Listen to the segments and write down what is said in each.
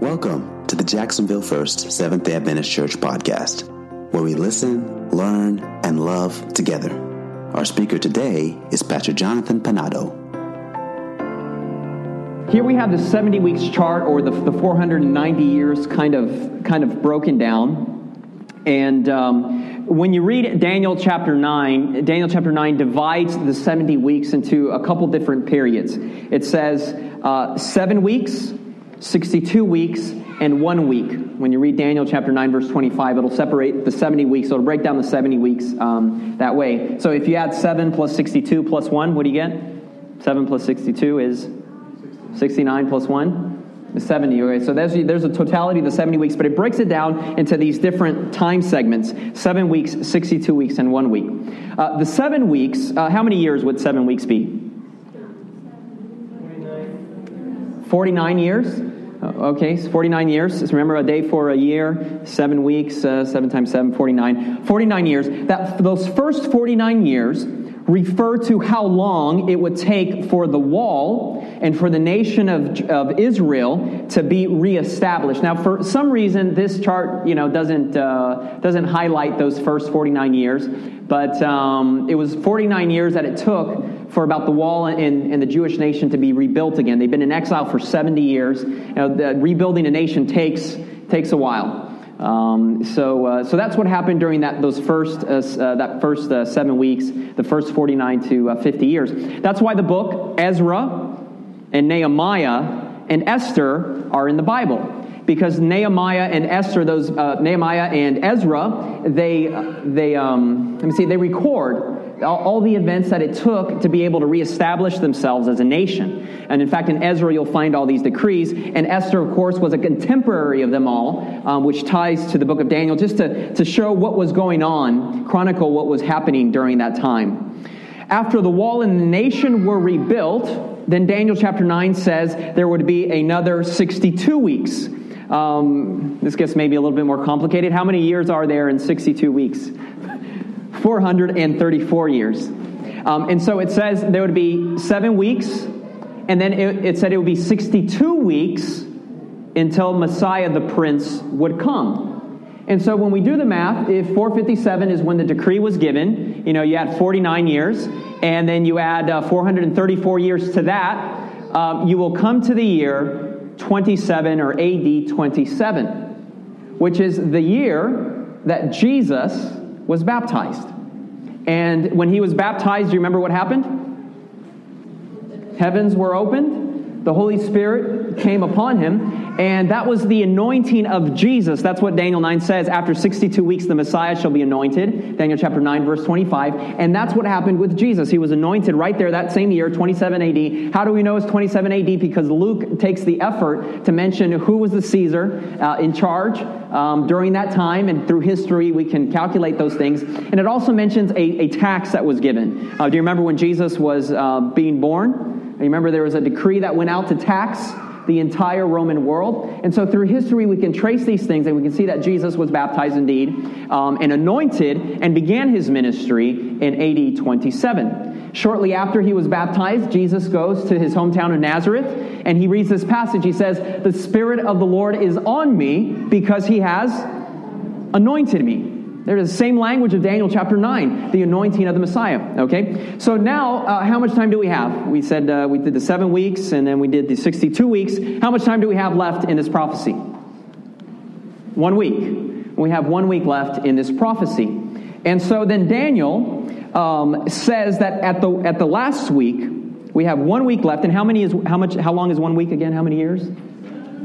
Welcome to the Jacksonville First Seventh day Adventist Church podcast, where we listen, learn, and love together. Our speaker today is Pastor Jonathan Panado. Here we have the 70 weeks chart, or the, the 490 years, kind of kind of broken down. And um, when you read Daniel chapter 9, Daniel chapter 9 divides the 70 weeks into a couple different periods. It says uh, seven weeks, 62 weeks, and one week. When you read Daniel chapter 9, verse 25, it'll separate the 70 weeks. So it'll break down the 70 weeks um, that way. So if you add 7 plus 62 plus 1, what do you get? 7 plus 62 is 69 plus 1 is 70. Okay, so there's, there's a totality of the 70 weeks, but it breaks it down into these different time segments 7 weeks, 62 weeks, and 1 week. Uh, the 7 weeks, uh, how many years would 7 weeks be? 49 years? Uh, okay, 49 years. Remember, a day for a year, seven weeks, uh, seven times seven, 49. 49 years. That those first 49 years refer to how long it would take for the wall and for the nation of, of Israel to be reestablished. Now, for some reason, this chart, you know, doesn't uh, doesn't highlight those first 49 years, but um, it was 49 years that it took for about the wall and, and, the Jewish nation to be rebuilt again. They've been in exile for 70 years. You know, the, rebuilding a nation takes takes a while. Um, so, uh, so that's what happened during that those first uh, uh, that first uh, seven weeks, the first 49 to uh, 50 years. That's why the book Ezra and Nehemiah and Esther are in the Bible because Nehemiah and Esther, those uh, Nehemiah and Ezra, they they um, let me see, they record all, all, the events that it took to be able to reestablish themselves as a nation. And in fact, in Ezra, you'll find all these decrees. And Esther, of course, was a contemporary of them all, um, which ties to the book of Daniel, just to, to show what was going on, chronicle what was happening during that time. After the wall and the nation were rebuilt, then Daniel chapter 9 says there would be another 62 weeks. Um, this gets maybe a little bit more complicated. How many years are there in 62 weeks? 434 years. Um, and so it says there would be seven weeks, and then it, it said it would be 62 weeks until Messiah the Prince would come. And so when we do the math, if 457 is when the decree was given, you know, you add 49 years, and then you add uh, 434 years to that, um, you will come to the year 27 or AD 27, which is the year that Jesus was baptized. And when he was baptized, do you remember what happened? Heavens were opened, the Holy Spirit came upon him, and that was the anointing of Jesus. That's what Daniel 9 says. After 62 weeks, the Messiah shall be anointed. Daniel chapter 9, verse 25. And that's what happened with Jesus. He was anointed right there that same year, 27 AD. How do we know it's 27 AD? Because Luke takes the effort to mention who was the Caesar uh, in charge um, during that time. And through history, we can calculate those things. And it also mentions a, a tax that was given. Uh, do you remember when Jesus was uh, being born? You remember there was a decree that went out to tax the entire Roman world. And so through history, we can trace these things and we can see that Jesus was baptized indeed um, and anointed and began his ministry in AD 27. Shortly after he was baptized, Jesus goes to his hometown of Nazareth and he reads this passage. He says, The Spirit of the Lord is on me because he has anointed me. There's the same language of Daniel chapter 9, the anointing of the Messiah. Okay? So now, uh, how much time do we have? We said uh, we did the seven weeks and then we did the 62 weeks. How much time do we have left in this prophecy? One week. We have one week left in this prophecy. And so then Daniel um, says that at the, at the last week, we have one week left. And how many is, how much, how long is one week again? How many years?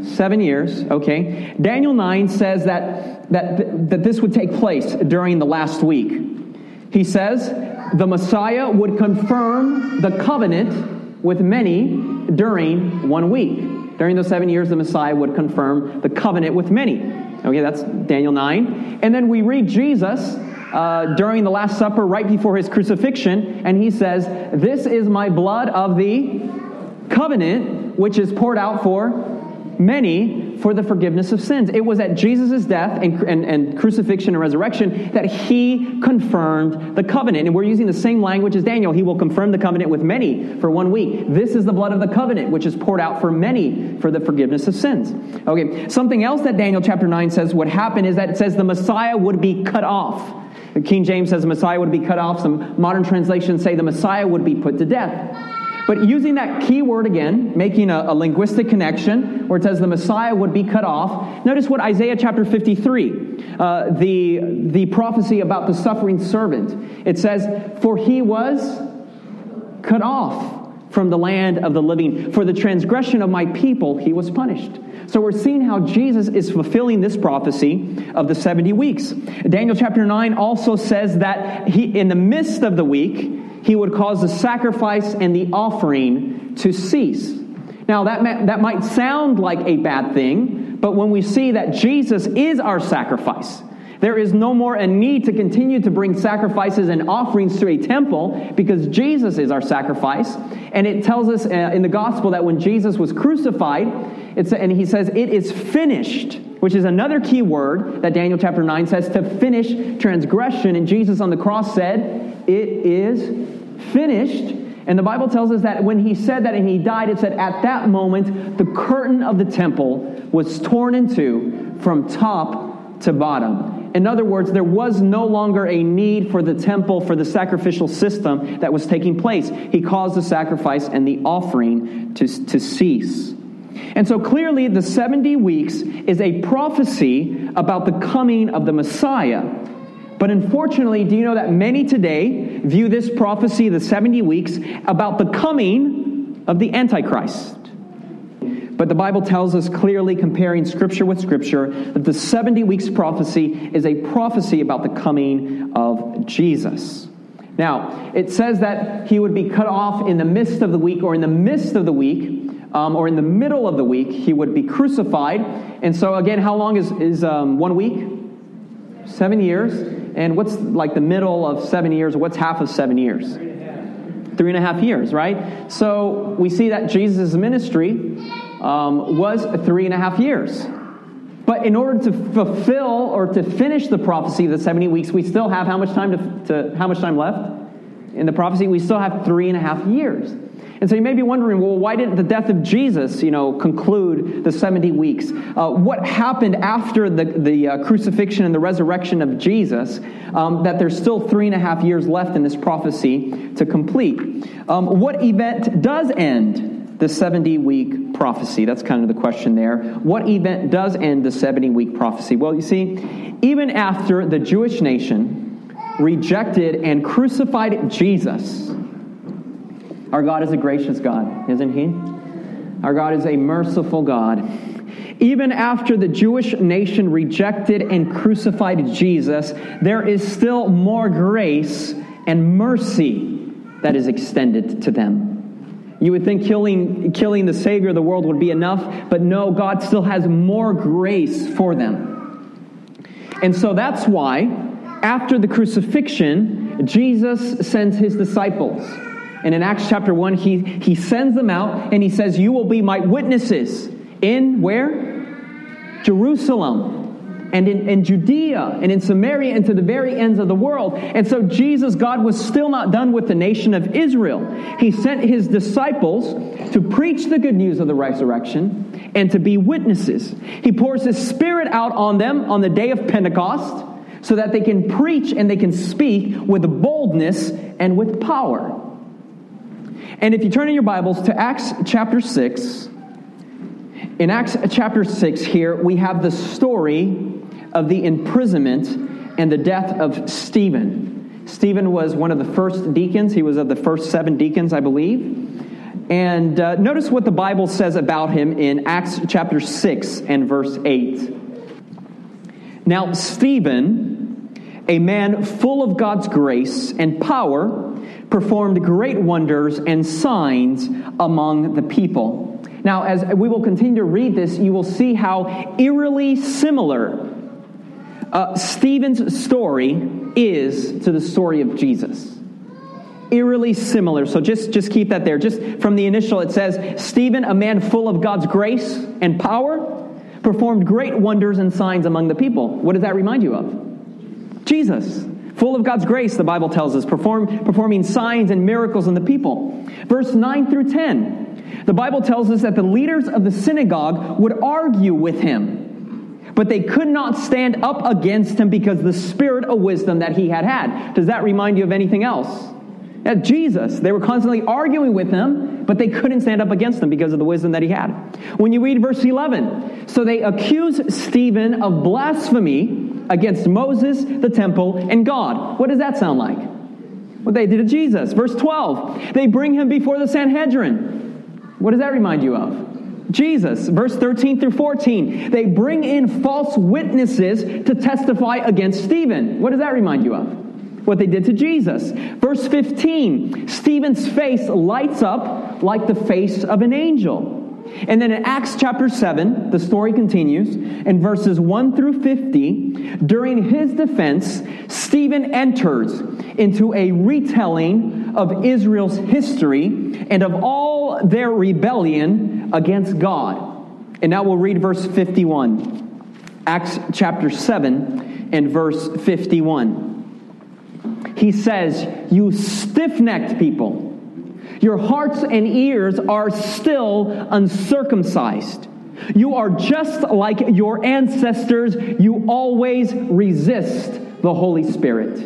Seven years, okay. Daniel 9 says that, that, that this would take place during the last week. He says the Messiah would confirm the covenant with many during one week. During those seven years, the Messiah would confirm the covenant with many. Okay, that's Daniel 9. And then we read Jesus uh, during the Last Supper, right before his crucifixion, and he says, This is my blood of the covenant, which is poured out for many for the forgiveness of sins. It was at Jesus' death and, and, and, crucifixion and resurrection that he confirmed the covenant. And we're using the same language as Daniel. He will confirm the covenant with many for one week. This is the blood of the covenant, which is poured out for many for the forgiveness of sins. Okay, something else that Daniel chapter 9 says would happen is that it says the Messiah would be cut off. King James says the Messiah would be cut off. Some modern translations say the Messiah would be put to death. But using that key word again, making a, a, linguistic connection where it says the Messiah would be cut off, notice what Isaiah chapter 53, uh, the, the prophecy about the suffering servant. It says, For he was cut off from the land of the living. For the transgression of my people, he was punished. So we're seeing how Jesus is fulfilling this prophecy of the 70 weeks. Daniel chapter 9 also says that he, in the midst of the week, he would cause the sacrifice and the offering to cease. Now, that, may, that might sound like a bad thing, but when we see that Jesus is our sacrifice, there is no more a need to continue to bring sacrifices and offerings to a temple because Jesus is our sacrifice. And it tells us uh, in the gospel that when Jesus was crucified, and he says, It is finished, which is another key word that Daniel chapter 9 says to finish transgression. And Jesus on the cross said, It is finished. And the Bible tells us that when he said that and he died, it said at that moment, the curtain of the temple was torn in two from top to bottom. In other words, there was no longer a need for the temple, for the sacrificial system that was taking place. He caused the sacrifice and the offering to, to cease. And so clearly, the 70 weeks is a prophecy about the coming of the Messiah. But unfortunately, do you know that many today view this prophecy, the 70 weeks, about the coming of the Antichrist? But the Bible tells us clearly, comparing Scripture with Scripture, that the 70 weeks prophecy is a prophecy about the coming of Jesus. Now, it says that he would be cut off in the midst of the week, or in the midst of the week, um, or in the middle of the week, he would be crucified. And so, again, how long is, is um, one week? Seven years. And what's like the middle of seven years? What's half of seven years? Three and a half, years, right? So we see that Jesus' ministry um, was three and a half years. But in order to fulfill or to finish the prophecy of the 70 weeks, we still have how much time to, to how much time left in the prophecy? We still have three and a half years. And so you may be wondering, well, why didn't the death of Jesus, you know, conclude the 70 weeks? Uh, what happened after the, the uh, crucifixion and the resurrection of Jesus um, that there's still three and a half years left in this prophecy to complete? Um, what event does end the 70 week prophecy? That's kind of the question there. What event does end the 70 week prophecy? Well, you see, even after the Jewish nation rejected and crucified Jesus, our God is a gracious God, isn't He? Our God is a merciful God. Even after the Jewish nation rejected and crucified Jesus, there is still more grace and mercy that is extended to them. You would think killing, killing the Savior of the world would be enough, but no, God still has more grace for them. And so that's why, after the crucifixion, Jesus sends his disciples and in Acts chapter 1, he, he sends them out and he says, You will be my witnesses in where? Jerusalem and in, in Judea and in Samaria and to the very ends of the world. And so Jesus, God, was still not done with the nation of Israel. He sent his disciples to preach the good news of the resurrection and to be witnesses. He pours his spirit out on them on the day of Pentecost so that they can preach and they can speak with boldness and with power. And if you turn in your Bibles to Acts chapter 6, in Acts chapter 6 here, we have the story of the imprisonment and the death of Stephen. Stephen was one of the first deacons. He was of the first seven deacons, I believe. And uh, notice what the Bible says about him in Acts chapter 6 and verse 8. Now, Stephen, a man full of God's grace and power, performed great wonders and signs among the people. Now, as we will continue to read this, you will see how eerily similar uh, Stephen's story is to the story of Jesus. Eerily similar. So just, just keep that there. Just from the initial, it says, Stephen, a man full of God's grace and power, performed great wonders and signs among the people. What does that remind you of? Jesus. Full of God's grace, the Bible tells us, perform, performing signs and miracles in the people. Verse 9 through 10, the Bible tells us that the leaders of the synagogue would argue with him, but they could not stand up against him because the spirit of wisdom that he had had. Does that remind you of anything else? At Jesus, they were constantly arguing with him, but they couldn't stand up against him because of the wisdom that he had. When you read verse 11, so they accuse Stephen of blasphemy against Moses, the temple, and God. What does that sound like? What they did to Jesus. Verse 12, they bring him before the Sanhedrin. What does that remind you of? Jesus. Verse 13 through 14, they bring in false witnesses to testify against Stephen. What does that remind you of? what they did to Jesus. Verse 15 Stephen's face lights up like the face of an angel. And then in Acts chapter 7, the story continues. In verses 1 through 50, during his defense, Stephen enters into a retelling of Israel's history and of all their rebellion against God. And now we'll read verse 51. Acts chapter 7 and verse 51 he says, You stiff necked people, your hearts and ears are still uncircumcised. You are just like your ancestors. You always resist the Holy Spirit.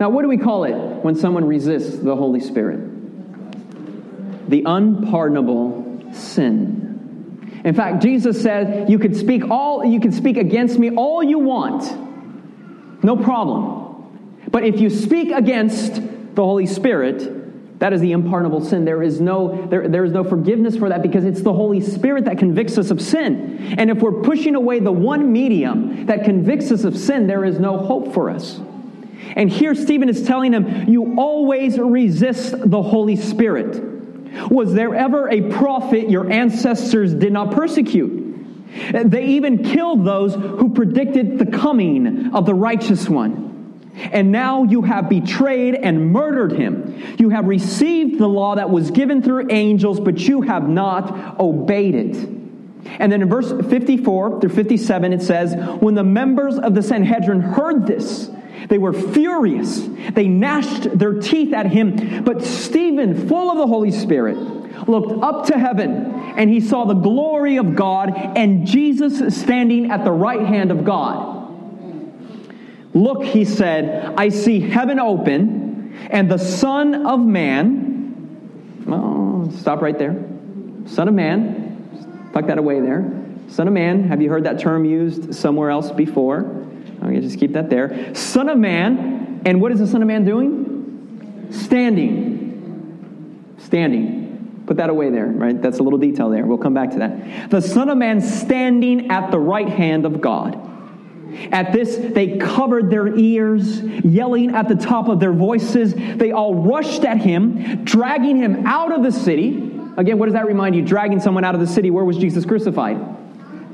Now, what do we call it when someone resists the Holy Spirit? The unpardonable sin. In fact, Jesus said, "You could speak all you can speak against me all you want. No problem. But if you speak against the Holy Spirit, that is the unpardonable sin. There is no there, there is no forgiveness for that because it's the Holy Spirit that convicts us of sin. And if we're pushing away the one medium that convicts us of sin, there is no hope for us. And here Stephen is telling him, you always resist the Holy Spirit. Was there ever a prophet your ancestors did not persecute? They even killed those who predicted the coming of the righteous one. And now you have betrayed and murdered him. You have received the law that was given through angels, but you have not obeyed it. And then in verse 54 through 57, it says, When the members of the Sanhedrin heard this, they were furious. They gnashed their teeth at him. But Stephen, full of the Holy Spirit, looked up to heaven and he saw the glory of God and Jesus standing at the right hand of God. Look, he said, I see heaven open and the Son of Man. Oh, stop right there. Son of Man. Tuck that away there. Son of Man. Have you heard that term used somewhere else before? Oh, okay, just keep that there. Son of Man. And what is the Son of Man doing? Standing. Standing. Put that away there, right? That's a little detail there. We'll come back to that. The Son of Man standing at the right hand of God. At this, they covered their ears, yelling at the top of their voices. They all rushed at him, dragging him out of the city. Again, what does that remind you? Dragging someone out of the city. Where was Jesus crucified?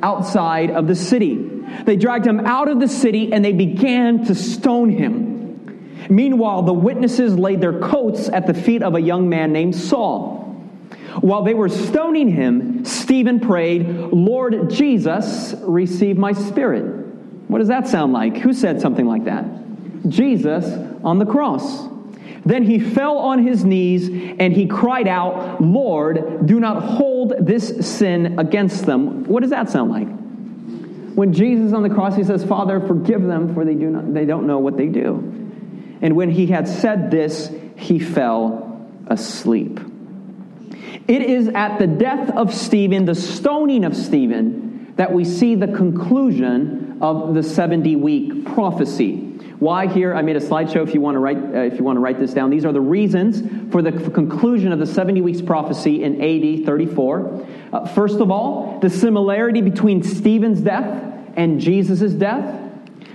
Outside of the city. They dragged him out of the city and they began to stone him. Meanwhile, the witnesses laid their coats at the feet of a young man named Saul. While they were stoning him, Stephen prayed, Lord Jesus, receive my spirit. What does that sound like? Who said something like that? Jesus on the cross. Then he fell on his knees and he cried out, Lord, do not hold this sin against them. What does that sound like? When Jesus on the cross, he says, Father, forgive them, for they, do not, they don't know what they do. And when he had said this, he fell asleep. It is at the death of Stephen, the stoning of Stephen, that we see the conclusion of the 70 week prophecy. Why here? I made a slideshow if you want to write, uh, if you want to write this down. These are the reasons for the conclusion of the 70 weeks prophecy in AD 34. Uh, first of all, the similarity between Stephen's death and Jesus' death.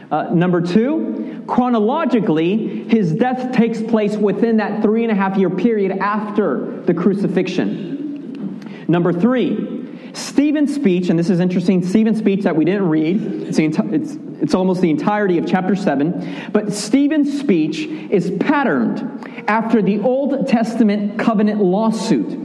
Uh, number two, chronologically, his death takes place within that three and a half year period after the crucifixion. Number three, Stephen's speech, and this is interesting, Stephen's speech that we didn't read, it's, it's, it's almost the entirety of chapter 7, but Stephen's speech is patterned after the Old Testament covenant lawsuit.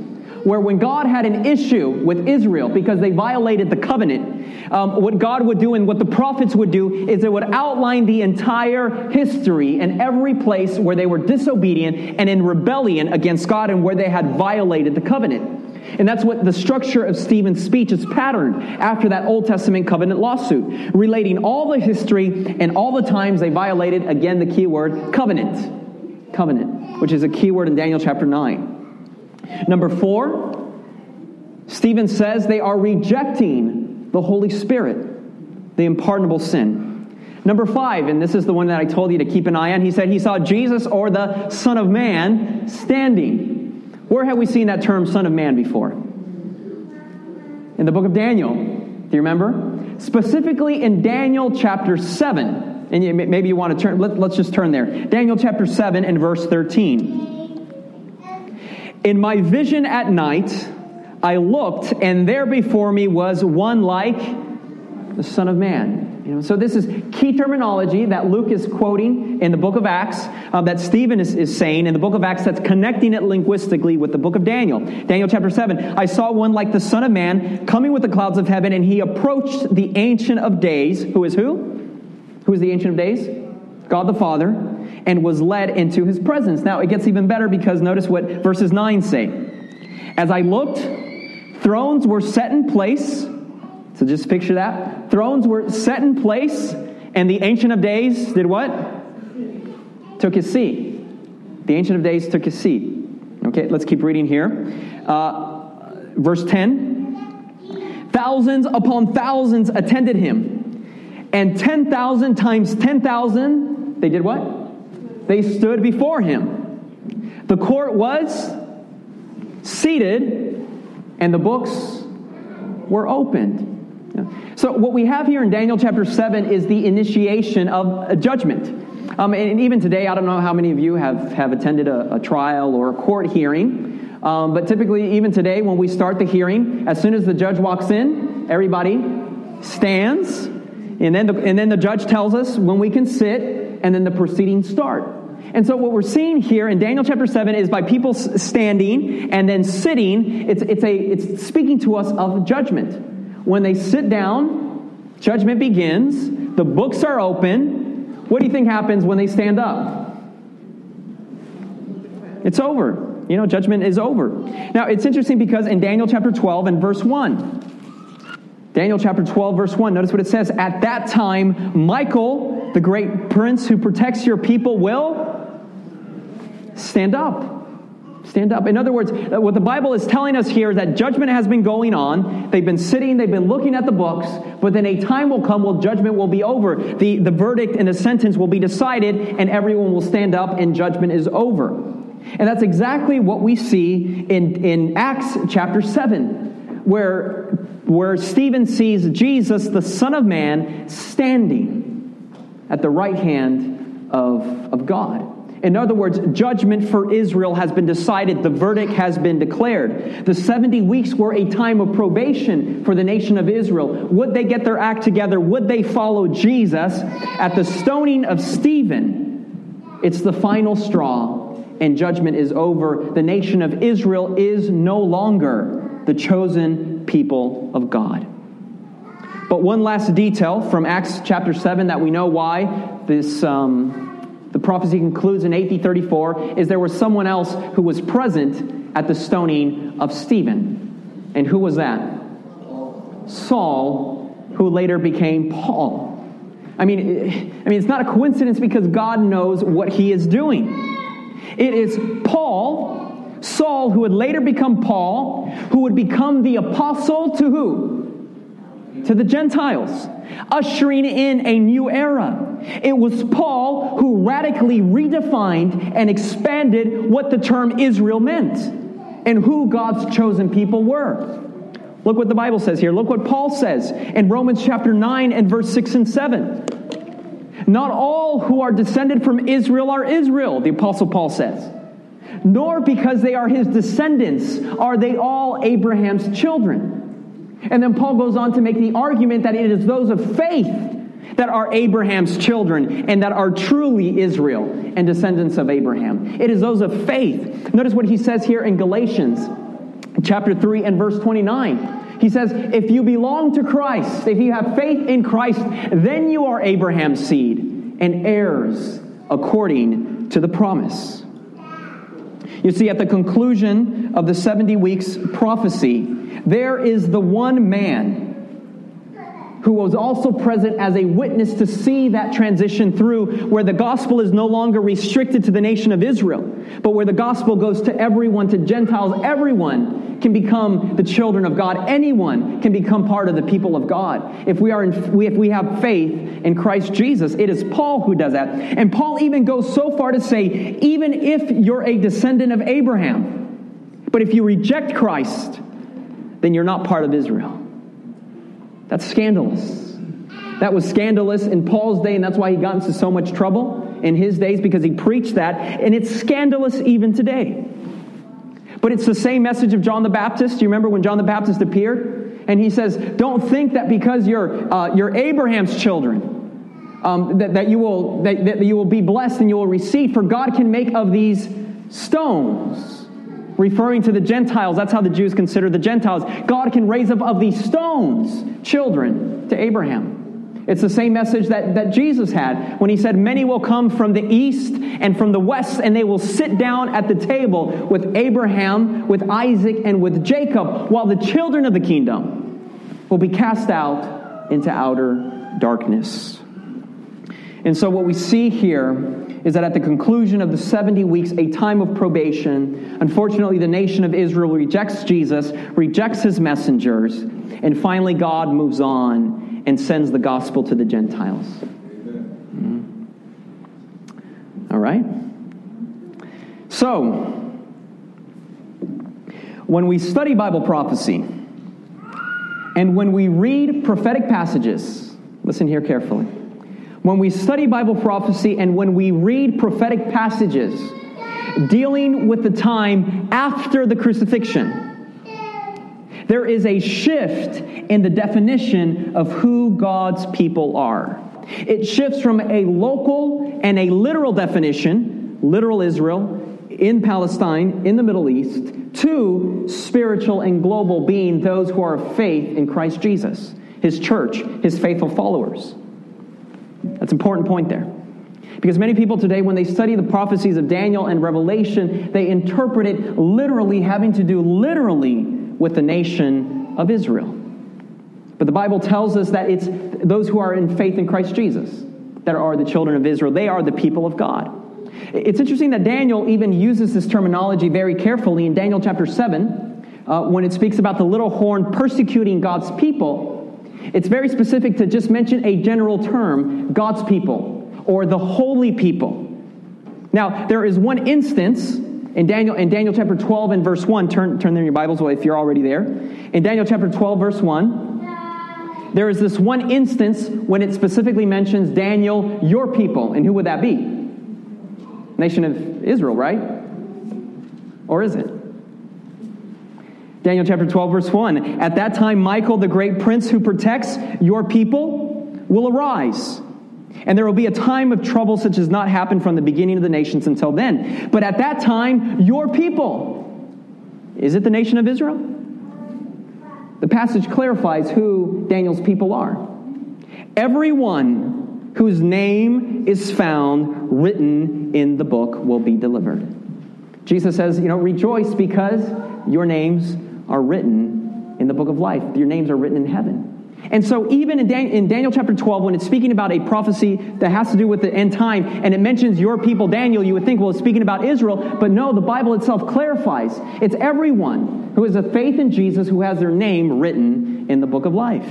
where when God had an issue with Israel because they violated the covenant, um, what God would do and what the prophets would do is it would outline the entire history and every place where they were disobedient and in rebellion against God and where they had violated the covenant. And that's what the structure of Stephen's speech is patterned after that Old Testament covenant lawsuit, relating all the history and all the times they violated, again, the key word, covenant. Covenant, which is a key word in Daniel chapter 9. Number four, Stephen says they are rejecting the Holy Spirit, the unpardonable sin. Number five, and this is the one that I told you to keep an eye on, he said he saw Jesus or the Son of Man standing. Where have we seen that term Son of Man before? In the book of Daniel. Do you remember? Specifically in Daniel chapter 7. And maybe you want to turn, let, let's just turn there. Daniel chapter 7 and verse 13. In my vision at night, I looked, and there before me was one like the Son of Man you know, so this is key terminology that Luke is quoting in the book of Acts, uh, that Stephen is, is saying in the book of Acts that's connecting it linguistically with the book of Daniel. Daniel chapter 7. I saw one like the Son of Man coming with the clouds of heaven, and he approached the Ancient of Days. Who is who? Who is the Ancient of Days? God the Father, and was led into his presence. Now it gets even better because notice what verses 9 say. As I looked, thrones were set in place so just picture that. Thrones were set in place, and the Ancient of Days did what? Took his seat. The Ancient of Days took his seat. Okay, let's keep reading here. Uh, verse 10 Thousands upon thousands attended him, and 10,000 times 10,000, they did what? They stood before him. The court was seated, and the books were opened. So, what we have here in Daniel chapter 7 is the initiation of a judgment. Um, and even today, I don't know how many of you have, have attended a, a trial or a court hearing, um, but typically, even today, when we start the hearing, as soon as the judge walks in, everybody stands, and then the, and then the judge tells us when we can sit, and then the proceedings start. And so, what we're seeing here in Daniel chapter 7 is by people standing and then sitting, it's, it's, a, it's speaking to us of judgment. When they sit down, judgment begins, the books are open. What do you think happens when they stand up? It's over. You know, judgment is over. Now, it's interesting because in Daniel chapter 12 and verse 1, Daniel chapter 12, verse 1, notice what it says. At that time, Michael, the great prince who protects your people, will stand up. Stand up. In other words, uh, what the Bible is telling us here is that judgment has been going on. They've been sitting, they've been looking at the books, but then a time will come where judgment will be over. The, the verdict and the sentence will be decided, and everyone will stand up, and judgment is over. And that's exactly what we see in, in Acts chapter 7, where, where Stephen sees Jesus, the Son of Man, standing at the right hand of, of God. In other words, judgment for Israel has been decided. The verdict has been declared. The 70 weeks were a time of probation for the nation of Israel. Would they get their act together? Would they follow Jesus? At the stoning of Stephen, it's the final straw, and judgment is over. The nation of Israel is no longer the chosen people of God. But one last detail from Acts chapter 7 that we know why this. Um, the prophecy concludes in AD 34 is there was someone else who was present at the stoning of Stephen. And who was that? Saul, who later became Paul. I mean, I mean, it's not a coincidence because God knows what he is doing. It is Paul, Saul, who would later become Paul, who would become the apostle to who? to the Gentiles, ushering in a new era. It was Paul who radically redefined and expanded what the term Israel meant and who God's chosen people were. Look what the Bible says here. Look what Paul says in Romans chapter 9 and verse 6 and 7. Not all who are descended from Israel are Israel, the Apostle Paul says. Nor because they are his descendants are they all Abraham's children. And then Paul goes on to make the argument that it is those of faith that are Abraham's children and that are truly Israel and descendants of Abraham. It is those of faith. Notice what he says here in Galatians chapter 3 and verse 29. He says, If you belong to Christ, if you have faith in Christ, then you are Abraham's seed and heirs according to the promise. You see, at the conclusion of the 70 weeks prophecy, there is the one man who was also present as a witness to see that transition through where the gospel is no longer restricted to the nation of Israel, but where the gospel goes to everyone, to Gentiles. Everyone can become the children of God. Anyone can become part of the people of God. If we, are in, if we have faith in Christ Jesus, it is Paul who does that. And Paul even goes so far to say, even if you're a descendant of Abraham, but if you reject Christ, then you're not part of Israel. That's scandalous. That was scandalous in Paul's day, and that's why he got into so much trouble in his days because he preached that, and it's scandalous even today. But it's the same message of John the Baptist. Do you remember when John the Baptist appeared? And he says, Don't think that because you're, uh, you're Abraham's children, um, that, that, you will, that, that you will be blessed and you will receive, for God can make of these stones referring to the Gentiles. That's how the Jews consider the Gentiles. God can raise up of these stones children to Abraham. It's the same message that, that Jesus had when he said, Many will come from the east and from the west, and they will sit down at the table with Abraham, with Isaac, and with Jacob, while the children of the kingdom will be cast out into outer darkness. And so, what we see here is that at the conclusion of the 70 weeks, a time of probation, unfortunately, the nation of Israel rejects Jesus, rejects his messengers, and finally, God moves on and sends the gospel to the Gentiles. Mm-hmm. All right? So, when we study Bible prophecy, and when we read prophetic passages, listen here carefully when we study Bible prophecy and when we read prophetic passages dealing with the time after the crucifixion, there is a shift in the definition of who God's people are. It shifts from a local and a literal definition, literal Israel, in Palestine, in the Middle East, to spiritual and global being those who are of faith in Christ Jesus, his church, his faithful followers. That's an important point there. Because many people today, when they study the prophecies of Daniel and Revelation, they interpret it literally, having to do literally with the nation of Israel. But the Bible tells us that it's those who are in faith in Christ Jesus that are the children of Israel. They are the people of God. It's interesting that Daniel even uses this terminology very carefully in Daniel chapter 7 uh, when it speaks about the little horn persecuting God's people it's very specific to just mention a general term God's people or the holy people. Now, there is one instance in Daniel, in Daniel chapter 12 and verse 1. Turn, turn there in your Bibles if you're already there. In Daniel chapter 12, verse 1, there is this one instance when it specifically mentions Daniel, your people. And who would that be? Nation of Israel, right? Or is it? Daniel chapter 12, verse 1. At that time, Michael, the great prince who protects your people, will arise. And there will be a time of trouble such as not happened from the beginning of the nations until then. But at that time, your people, is it the nation of Israel? The passage clarifies who Daniel's people are. Everyone whose name is found written in the book will be delivered. Jesus says, you know, rejoice because your names are written in the book of life. Your names are written in heaven. And so, even in, Dan- in, Daniel chapter 12, when it's speaking about a prophecy that has to do with the end time, and it mentions your people, Daniel, you would think, well, it's speaking about Israel. But no, the Bible itself clarifies it's everyone who has a faith in Jesus who has their name written in the book of life.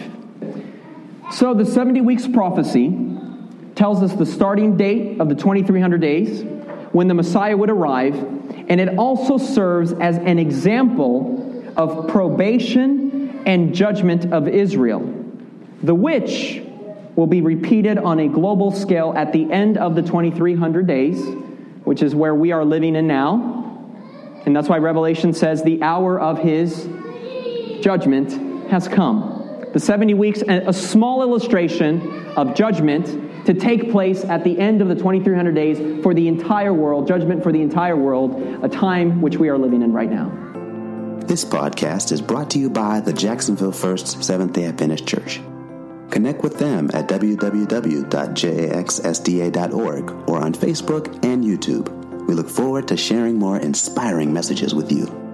So, the 70 weeks prophecy tells us the starting date of the 2300 days when the Messiah would arrive, and it also serves as an example of probation and judgment of Israel, the which will be repeated on a global scale at the end of the 2300 days, which is where we are living in now. And that's why Revelation says the hour of his judgment has come. The 70 weeks, a small illustration of judgment to take place at the end of the 2300 days for the entire world, judgment for the entire world, a time which we are living in right now. This podcast is brought to you by the Jacksonville First Seventh day Adventist Church. Connect with them at www.jaxsda.org or on Facebook and YouTube. We look forward to sharing more inspiring messages with you.